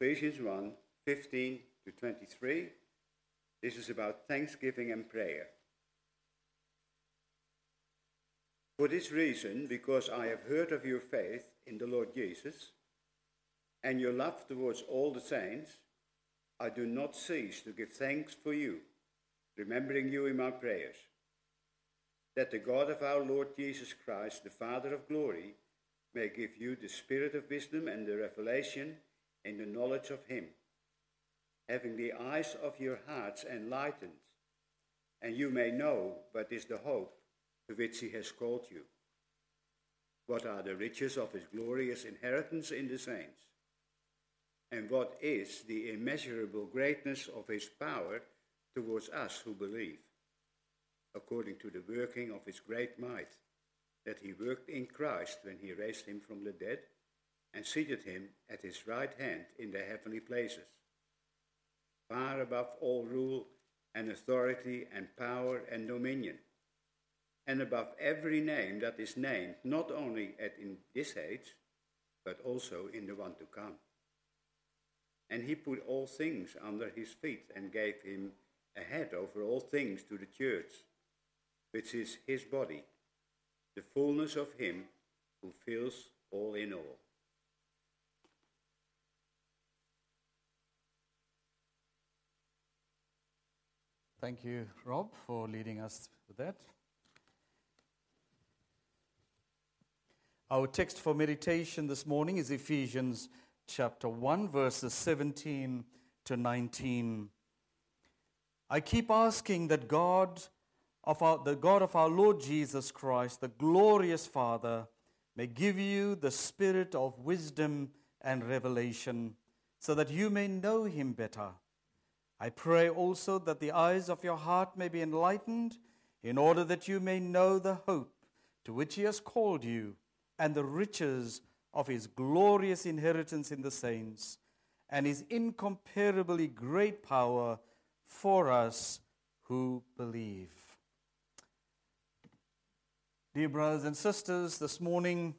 Ephesians 1 15 to 23. This is about thanksgiving and prayer. For this reason, because I have heard of your faith in the Lord Jesus and your love towards all the saints, I do not cease to give thanks for you, remembering you in my prayers, that the God of our Lord Jesus Christ, the Father of glory, may give you the spirit of wisdom and the revelation in the knowledge of him, having the eyes of your hearts enlightened, and you may know what is the hope to which he has called you. What are the riches of his glorious inheritance in the saints? And what is the immeasurable greatness of his power towards us who believe, according to the working of his great might, that he worked in Christ when he raised him from the dead and seated him at his right hand in the heavenly places, far above all rule and authority and power and dominion, and above every name that is named, not only at in this age, but also in the one to come. And he put all things under his feet and gave him a head over all things to the church, which is his body, the fullness of him who fills all in all. Thank you, Rob, for leading us with that. Our text for meditation this morning is Ephesians chapter 1, verses 17 to 19. I keep asking that God of our, the God of our Lord Jesus Christ, the glorious Father, may give you the spirit of wisdom and revelation, so that you may know him better I pray also that the eyes of your heart may be enlightened, in order that you may know the hope to which He has called you, and the riches of His glorious inheritance in the saints, and His incomparably great power for us who believe. Dear brothers and sisters, this morning,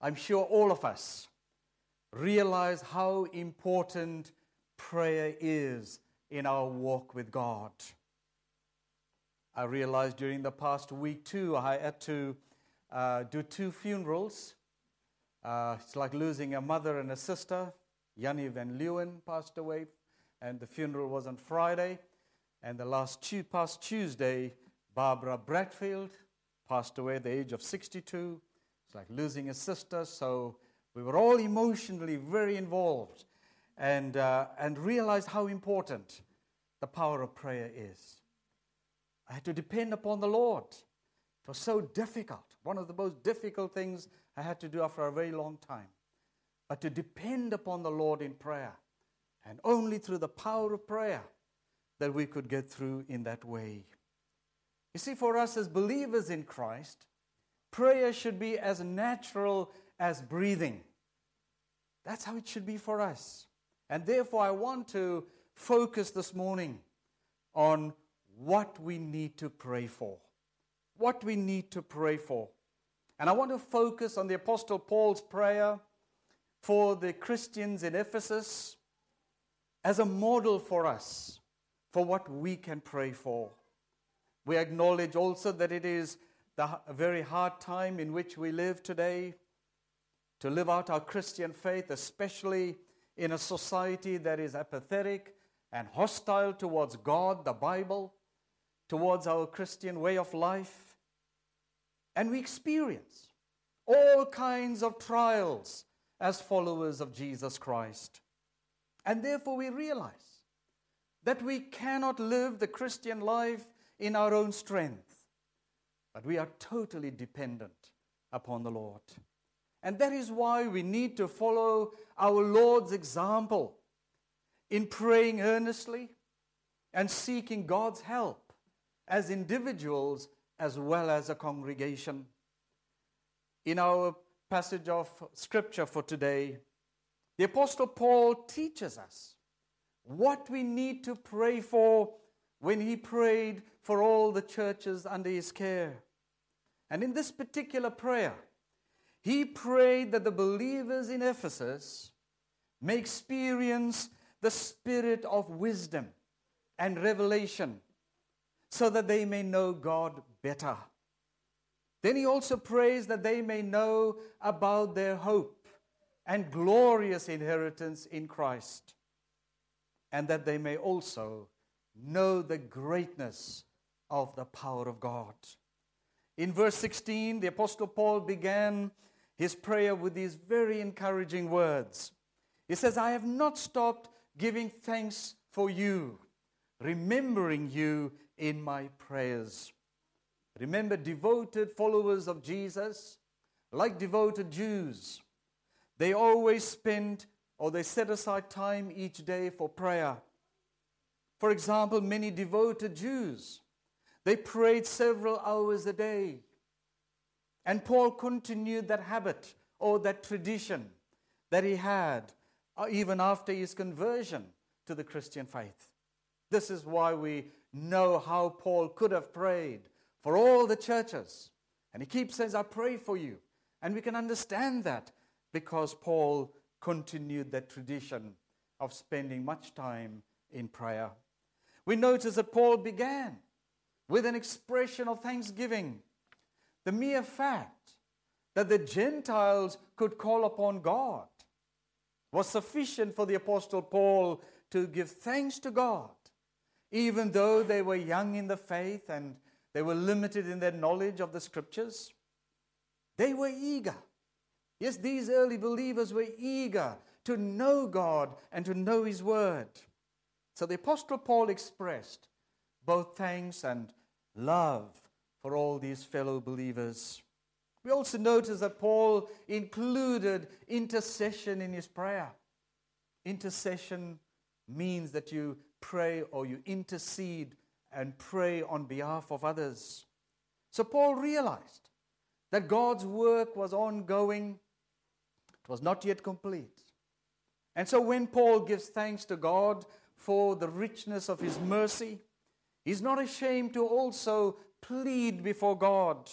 I'm sure all of us realize how important prayer is in our walk with God. I realized during the past week, too, I had to uh, do two funerals. Uh, it's like losing a mother and a sister. Yanni Van Leeuwen passed away, and the funeral was on Friday. And the last two, past Tuesday, Barbara Bradfield passed away at the age of 62. It's like losing a sister, so we were all emotionally very involved and, uh, and realized how important the power of prayer is. I had to depend upon the Lord. It was so difficult. One of the most difficult things I had to do after a very long time. But to depend upon the Lord in prayer. And only through the power of prayer that we could get through in that way. You see, for us as believers in Christ, prayer should be as natural as breathing. That's how it should be for us. And therefore, I want to focus this morning on what we need to pray for. What we need to pray for. And I want to focus on the Apostle Paul's prayer for the Christians in Ephesus as a model for us for what we can pray for. We acknowledge also that it is the, very hard time in which we live today to live out our Christian faith, especially in a society that is apathetic and hostile towards God, the Bible, towards our Christian way of life. And we experience all kinds of trials as followers of Jesus Christ. And therefore, we realize that we cannot live the Christian life in our own strength, but we are totally dependent upon the Lord. And that is why we need to follow our Lord's example in praying earnestly and seeking God's help as individuals as well as a congregation. In our passage of scripture for today, the Apostle Paul teaches us what we need to pray for when he prayed for all the churches under his care. And in this particular prayer, he prayed that the believers in Ephesus may experience the spirit of wisdom and revelation so that they may know God better. Then he also prays that they may know about their hope and glorious inheritance in Christ, and that they may also know the greatness of the power of God. In verse 16, the Apostle Paul began his prayer with these very encouraging words. He says, I have not stopped giving thanks for you, remembering you in my prayers. Remember, devoted followers of Jesus, like devoted Jews, they always spend or they set aside time each day for prayer. For example, many devoted Jews, they prayed several hours a day. And Paul continued that habit or that tradition that he had uh, even after his conversion to the Christian faith. This is why we know how Paul could have prayed for all the churches. And he keeps saying, I pray for you. And we can understand that because Paul continued that tradition of spending much time in prayer. We notice that Paul began with an expression of thanksgiving. The mere fact that the Gentiles could call upon God was sufficient for the Apostle Paul to give thanks to God, even though they were young in the faith and they were limited in their knowledge of the scriptures. They were eager. Yes, these early believers were eager to know God and to know His Word. So the Apostle Paul expressed both thanks and love for all these fellow believers. We also notice that Paul included intercession in his prayer. Intercession means that you pray or you intercede and pray on behalf of others. So Paul realized that God's work was ongoing, it was not yet complete. And so when Paul gives thanks to God for the richness of his mercy, he's not ashamed to also plead before God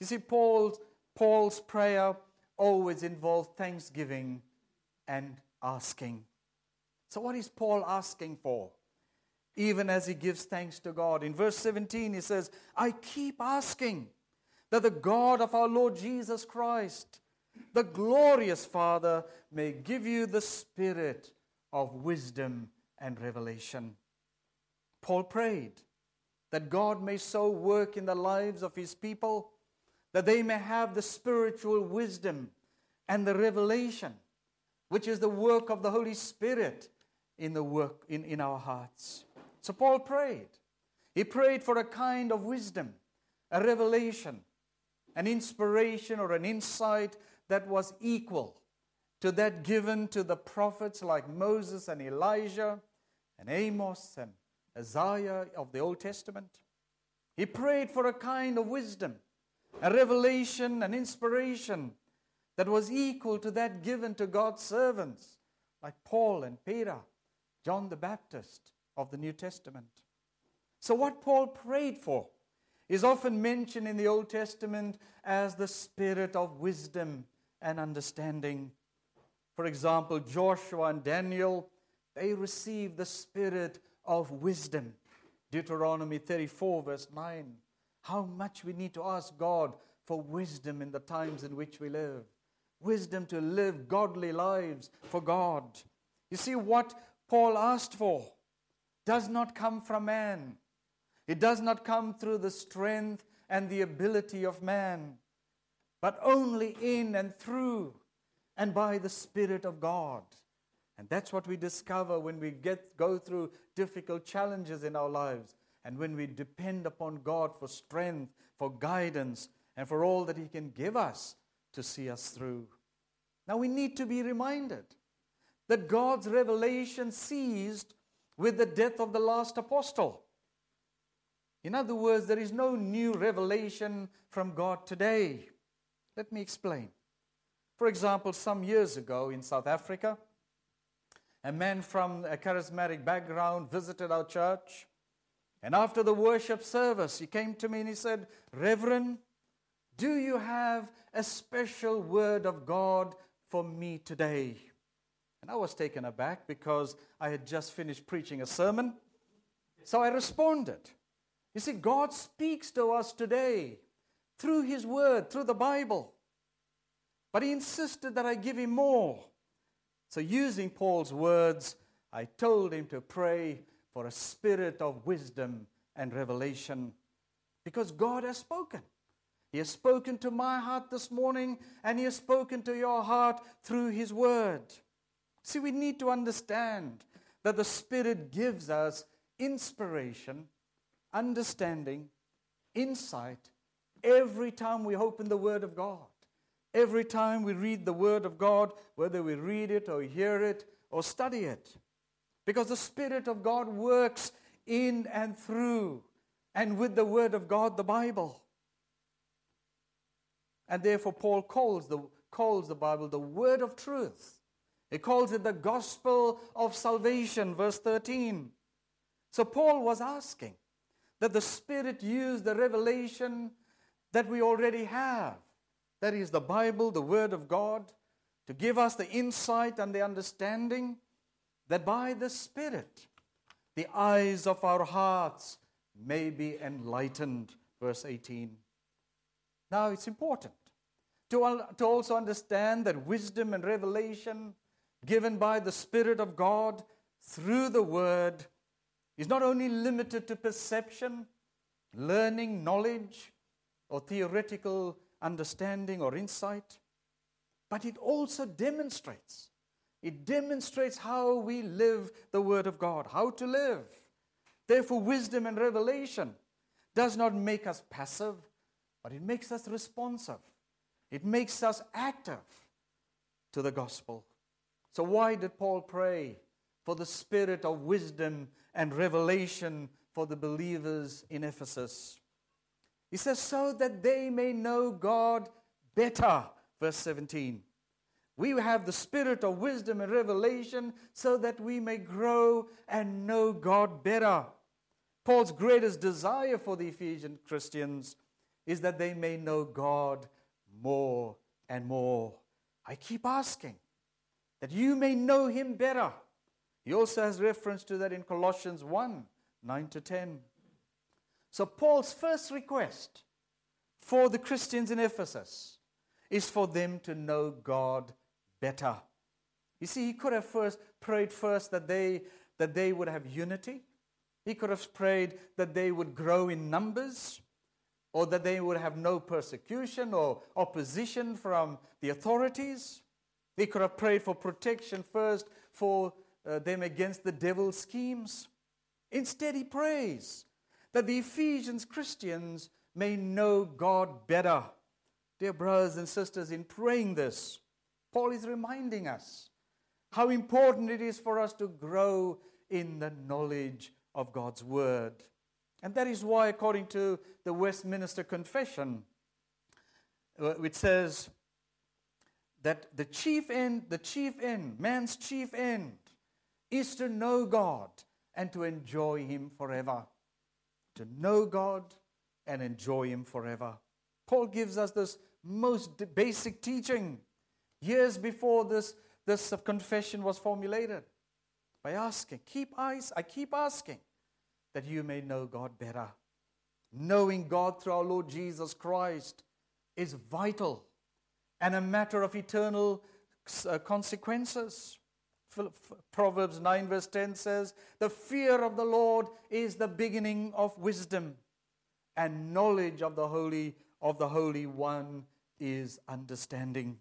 you see, Paul's, Paul's prayer always involved thanksgiving and asking. So, what is Paul asking for? Even as he gives thanks to God. In verse 17, he says, I keep asking that the God of our Lord Jesus Christ, the glorious Father, may give you the spirit of wisdom and revelation. Paul prayed that God may so work in the lives of his people that they may have the spiritual wisdom and the revelation, which is the work of the Holy Spirit in the work in, in our hearts. So Paul prayed. He prayed for a kind of wisdom, a revelation, an inspiration or an insight that was equal to that given to the prophets like Moses and Elijah and Amos and Isaiah of the Old Testament. He prayed for a kind of wisdom a revelation, an inspiration that was equal to that given to God's servants, like Paul and Peter, John the Baptist of the New Testament. So, what Paul prayed for is often mentioned in the Old Testament as the spirit of wisdom and understanding. For example, Joshua and Daniel, they received the spirit of wisdom. Deuteronomy 34, verse 9 how much we need to ask God for wisdom in the times in which we live. Wisdom to live godly lives for God. You see, what Paul asked for does not come from man, it does not come through the strength and the ability of man, but only in and through and by the Spirit of God. And that's what we discover when we get, go through difficult challenges in our lives. And when we depend upon God for strength, for guidance, and for all that He can give us to see us through. Now we need to be reminded that God's revelation ceased with the death of the last apostle. In other words, there is no new revelation from God today. Let me explain. For example, some years ago in South Africa, a man from a charismatic background visited our church. And after the worship service, he came to me and he said, Reverend, do you have a special word of God for me today? And I was taken aback because I had just finished preaching a sermon. So I responded. You see, God speaks to us today through His Word, through the Bible. But He insisted that I give Him more. So, using Paul's words, I told him to pray for a spirit of wisdom and revelation because God has spoken. He has spoken to my heart this morning, and He has spoken to your heart through His Word. See, we need to understand that the Spirit gives us inspiration, understanding, insight every time we open the Word of God. Every time we read the Word of God, whether we read it or hear it or study it. Because the Spirit of God works in and through and with the Word of God, the Bible. And therefore, Paul calls the, calls the Bible the Word of truth. He calls it the gospel of salvation, verse 13. So, Paul was asking that the Spirit use the revelation that we already have that is the Bible, the Word of God, to give us the insight and the understanding that by the Spirit, the eyes of our hearts may be enlightened. Verse 18. Now it's important to, to also understand that wisdom and revelation given by the Spirit of God through the Word is not only limited to perception, learning, knowledge, or theoretical understanding or insight, but it also demonstrates. It demonstrates how we live the Word of God, how to live. Therefore, wisdom and revelation does not make us passive, but it makes us responsive. It makes us active to the gospel. So, why did Paul pray for the spirit of wisdom and revelation for the believers in Ephesus? He says, so that they may know God better. Verse 17. We have the spirit of wisdom and revelation so that we may grow and know God better. Paul's greatest desire for the Ephesian Christians is that they may know God more and more. I keep asking that you may know him better. He also has reference to that in Colossians 1 9 to 10. So, Paul's first request for the Christians in Ephesus is for them to know God better. You see, he could have first prayed first that they, that they would have unity. He could have prayed that they would grow in numbers, or that they would have no persecution or opposition from the authorities. He could have prayed for protection first for uh, them against the devil's schemes. Instead, he prays that the Ephesians Christians may know God better. Dear brothers and sisters, in praying this, Paul is reminding us how important it is for us to grow in the knowledge of God's Word. And that is why, according to the Westminster Confession, uh, which says that the chief end, the chief end, man's chief end, is to know God and to enjoy Him forever to know God and enjoy Him forever. Paul gives us this most basic teaching years before this, this confession was formulated by asking, keep eyes, I keep asking that you may know God better. Knowing God through our Lord Jesus Christ is vital and a matter of eternal uh, consequences. Proverbs 9, verse 10 says, The fear of the Lord is the beginning of wisdom, and knowledge of the Holy of the Holy One is understanding.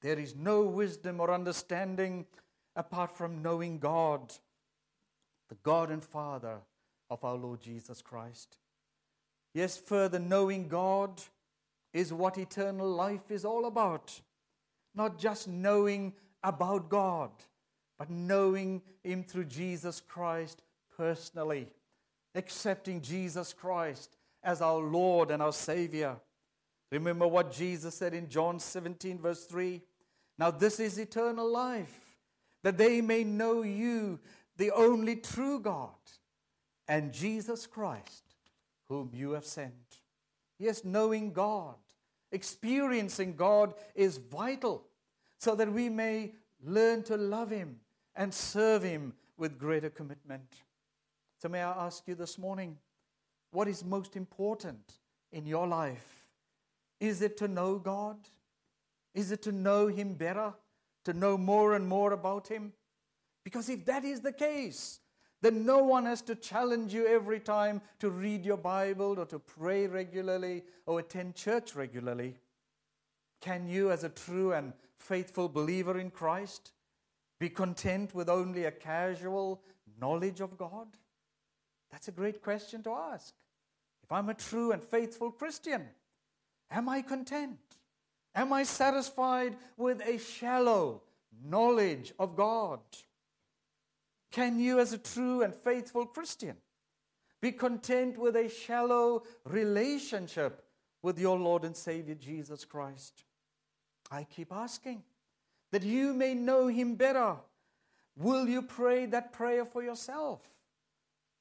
There is no wisdom or understanding apart from knowing God, the God and Father of our Lord Jesus Christ. Yes, further, knowing God is what eternal life is all about. Not just knowing about God but knowing Him through Jesus Christ personally, accepting Jesus Christ as our Lord and our Savior. Remember what Jesus said in John 17, verse 3 Now, this is eternal life, that they may know you, the only true God, and Jesus Christ, whom you have sent. Yes, knowing God, experiencing God is vital so that we may learn to love Him and serve Him with greater commitment. So, may I ask you this morning, what is most important in your life? Is it to know God? Is it to know Him better? To know more and more about Him? Because if that is the case, then no one has to challenge you every time to read your Bible or to pray regularly or attend church regularly. Can you, as a true and faithful believer in Christ, be content with only a casual knowledge of God? That's a great question to ask. If I'm a true and faithful Christian, am I content? Am I satisfied with a shallow knowledge of God? Can you, as a true and faithful Christian, be content with a shallow relationship with your Lord and Savior Jesus Christ? I keep asking that you may know Him better. Will you pray that prayer for yourself?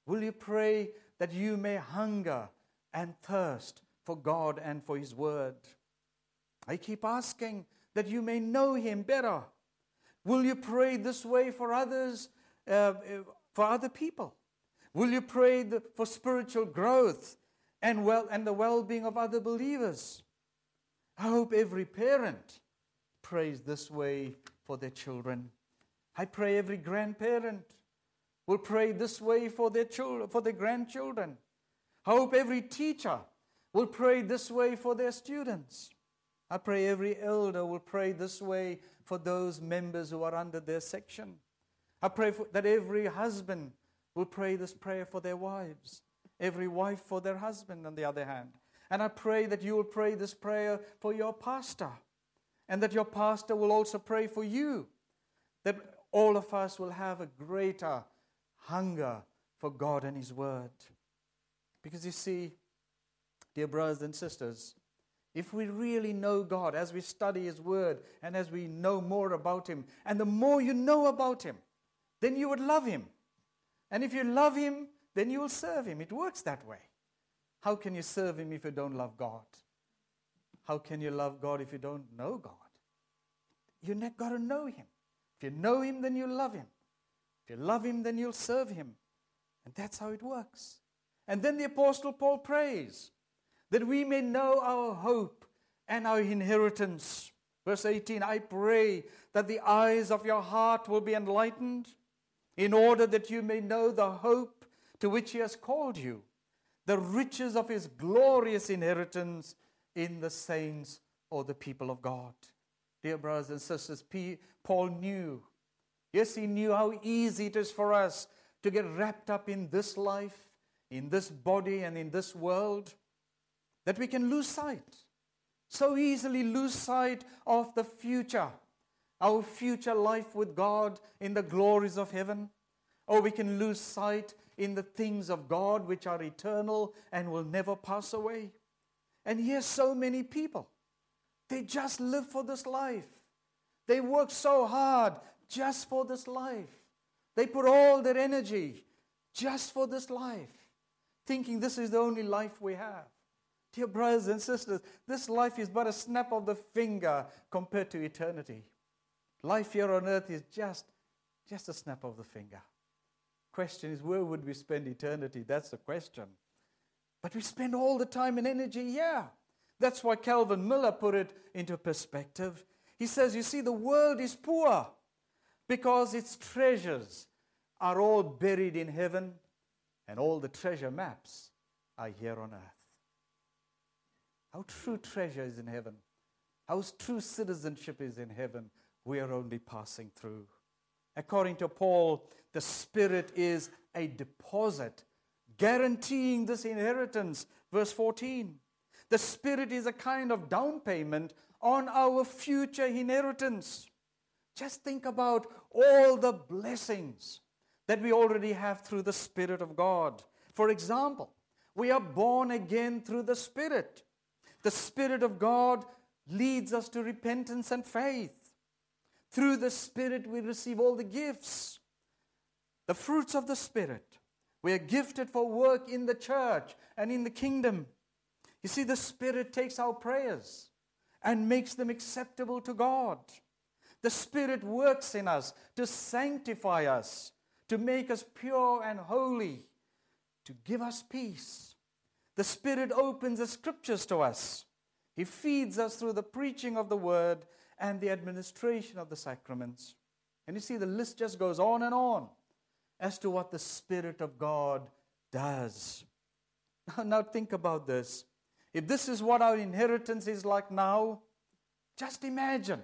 Will you pray that you may hunger and thirst for God and for His Word? I keep asking that you may know Him better. Will you pray this way for others, uh, for other people? Will you pray the, for spiritual growth and, well, and the well being of other believers? I hope every parent prays this way for their children. I pray every grandparent will pray this way for their children, for their grandchildren. I hope every teacher will pray this way for their students. I pray every elder will pray this way for those members who are under their section. I pray for, that every husband will pray this prayer for their wives, every wife for their husband, on the other hand. And I pray that you will pray this prayer for your pastor, and that your pastor will also pray for you, that all of us will have a greater hunger for God and His Word. Because you see, dear brothers and sisters, if we really know God as we study His Word and as we know more about Him, and the more you know about Him, then you would love Him. And if you love Him, then you will serve Him. It works that way. How can you serve Him if you don't love God? How can you love God if you don't know God? You got to know Him. If you know Him, then you love Him. If you love Him, then you'll serve Him. And that's how it works. And then the Apostle Paul prays that we may know our hope and our inheritance. Verse 18 I pray that the eyes of your heart will be enlightened, in order that you may know the hope to which He has called you, the riches of His glorious inheritance in the saints or the people of God. Dear brothers and sisters, Paul knew, yes, he knew how easy it is for us to get wrapped up in this life, in this body, and in this world that we can lose sight, so easily lose sight of the future, our future life with God in the glories of heaven. Or we can lose sight in the things of God which are eternal and will never pass away. And here's so many people. They just live for this life. They work so hard just for this life. They put all their energy just for this life, thinking this is the only life we have. Dear brothers and sisters, this life is but a snap of the finger compared to eternity. Life here on earth is just, just a snap of the finger. Question is, where would we spend eternity? That's the question. But we spend all the time and energy here. That's why Calvin Miller put it into perspective. He says, You see, the world is poor because its treasures are all buried in heaven and all the treasure maps are here on earth. Our true treasure is in heaven. Our true citizenship is in heaven. We are only passing through. According to Paul, the Spirit is a deposit guaranteeing this inheritance. Verse 14. The Spirit is a kind of down payment on our future inheritance. Just think about all the blessings that we already have through the Spirit of God. For example, we are born again through the Spirit. The Spirit of God leads us to repentance and faith. Through the Spirit, we receive all the gifts, the fruits of the Spirit. We are gifted for work in the church and in the kingdom. You see, the Spirit takes our prayers and makes them acceptable to God. The Spirit works in us to sanctify us, to make us pure and holy, to give us peace. The Spirit opens the scriptures to us. He feeds us through the preaching of the word and the administration of the sacraments. And you see, the list just goes on and on as to what the Spirit of God does. Now, think about this. If this is what our inheritance is like now, just imagine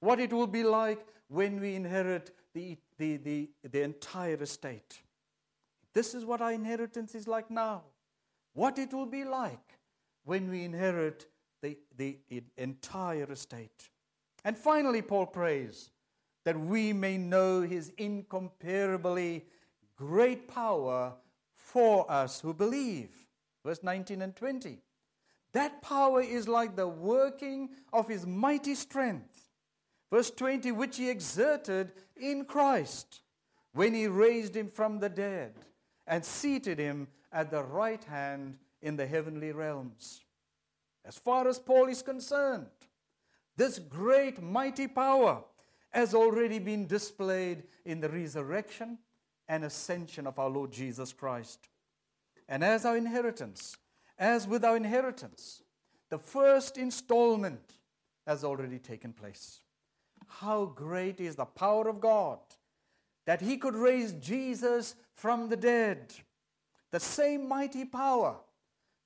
what it will be like when we inherit the, the, the, the entire estate. This is what our inheritance is like now. What it will be like when we inherit the, the entire estate. And finally, Paul prays that we may know his incomparably great power for us who believe. Verse 19 and 20. That power is like the working of his mighty strength. Verse 20, which he exerted in Christ when he raised him from the dead and seated him at the right hand in the heavenly realms. As far as Paul is concerned, this great, mighty power has already been displayed in the resurrection and ascension of our Lord Jesus Christ. And as our inheritance, as with our inheritance, the first installment has already taken place. How great is the power of God that He could raise Jesus from the dead. The same mighty power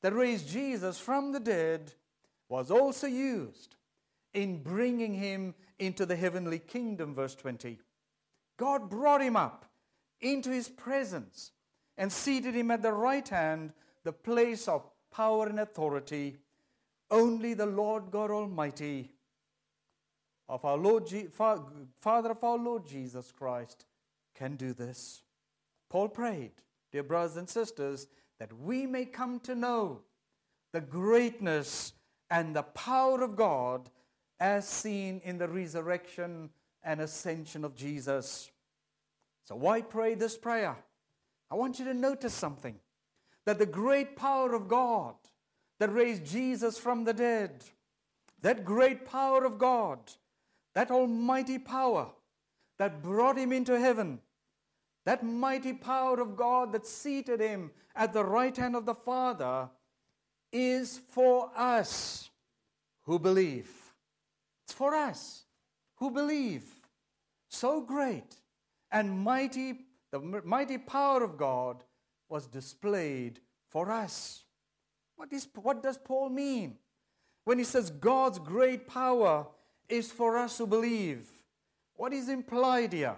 that raised Jesus from the dead was also used in bringing him into the heavenly kingdom, verse 20. God brought him up into his presence and seated him at the right hand, the place of power and authority. Only the Lord God Almighty, of our Lord Je- Father of our Lord Jesus Christ, can do this. Paul prayed, dear brothers and sisters, that we may come to know the greatness and the power of God as seen in the resurrection and ascension of Jesus. So, why pray this prayer? I want you to notice something that the great power of God that raised Jesus from the dead, that great power of God, that almighty power that brought him into heaven, that mighty power of God that seated him at the right hand of the Father, is for us who believe. It's for us who believe. So great and mighty, the mighty power of God was displayed for us. What, is, what does Paul mean when he says God's great power is for us who believe? What is implied here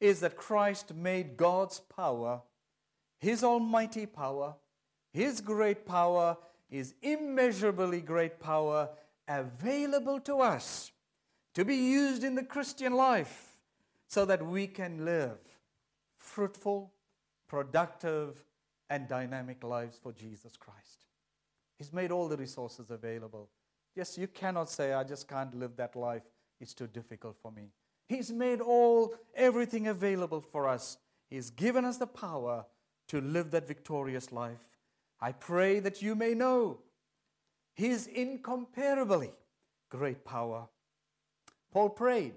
is that Christ made God's power, his almighty power, his great power, his immeasurably great power available to us to be used in the Christian life so that we can live fruitful, productive, and dynamic lives for Jesus Christ. He's made all the resources available. Yes, you cannot say, I just can't live that life. It's too difficult for me. He's made all, everything available for us. He's given us the power to live that victorious life. I pray that you may know his incomparably great power. Paul prayed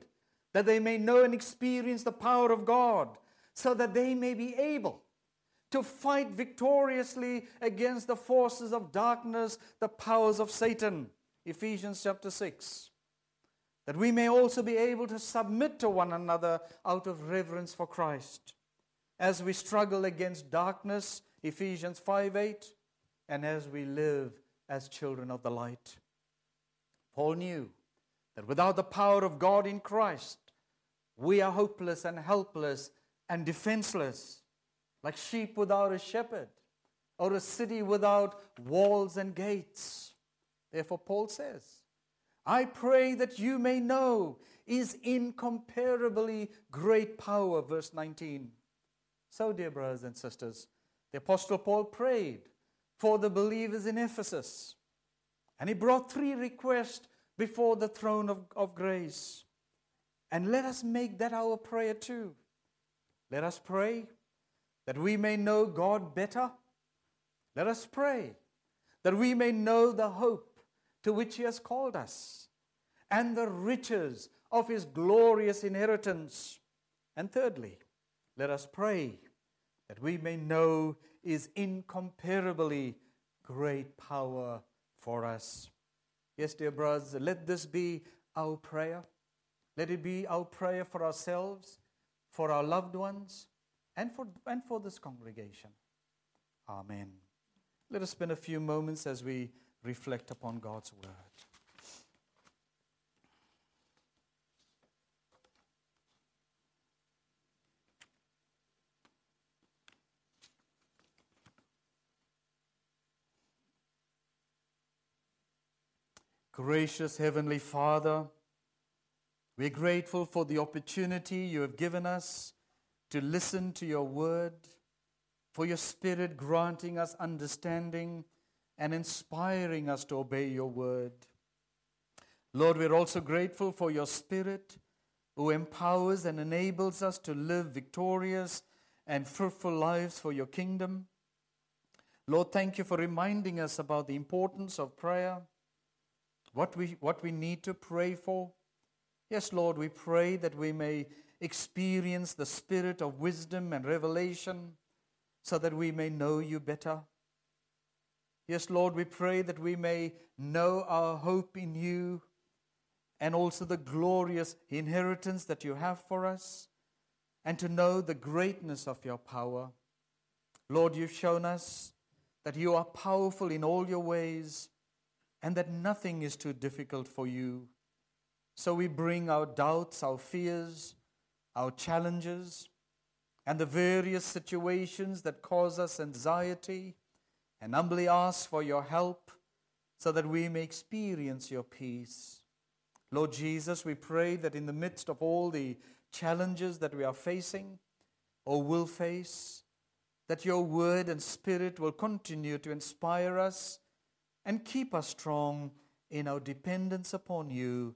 that they may know and experience the power of God so that they may be able to fight victoriously against the forces of darkness, the powers of Satan. Ephesians chapter 6. That we may also be able to submit to one another out of reverence for Christ. As we struggle against darkness, Ephesians 5 8, and as we live as children of the light. Paul knew that without the power of God in Christ, we are hopeless and helpless and defenseless, like sheep without a shepherd, or a city without walls and gates. Therefore, Paul says, I pray that you may know his incomparably great power, verse 19. So, dear brothers and sisters, the Apostle Paul prayed for the believers in Ephesus. And he brought three requests before the throne of, of grace. And let us make that our prayer too. Let us pray that we may know God better. Let us pray that we may know the hope to which He has called us and the riches of his glorious inheritance. And thirdly, let us pray that we may know his incomparably great power for us. Yes, dear brothers, let this be our prayer. Let it be our prayer for ourselves, for our loved ones, and for, and for this congregation. Amen. Let us spend a few moments as we reflect upon God's word. Gracious Heavenly Father, we're grateful for the opportunity you have given us to listen to your word, for your Spirit granting us understanding and inspiring us to obey your word. Lord, we're also grateful for your Spirit who empowers and enables us to live victorious and fruitful lives for your kingdom. Lord, thank you for reminding us about the importance of prayer, what we, what we need to pray for. Yes, Lord, we pray that we may experience the spirit of wisdom and revelation so that we may know you better. Yes, Lord, we pray that we may know our hope in you and also the glorious inheritance that you have for us and to know the greatness of your power. Lord, you've shown us that you are powerful in all your ways and that nothing is too difficult for you. So we bring our doubts, our fears, our challenges, and the various situations that cause us anxiety, and humbly ask for your help so that we may experience your peace. Lord Jesus, we pray that in the midst of all the challenges that we are facing or will face, that your word and spirit will continue to inspire us and keep us strong in our dependence upon you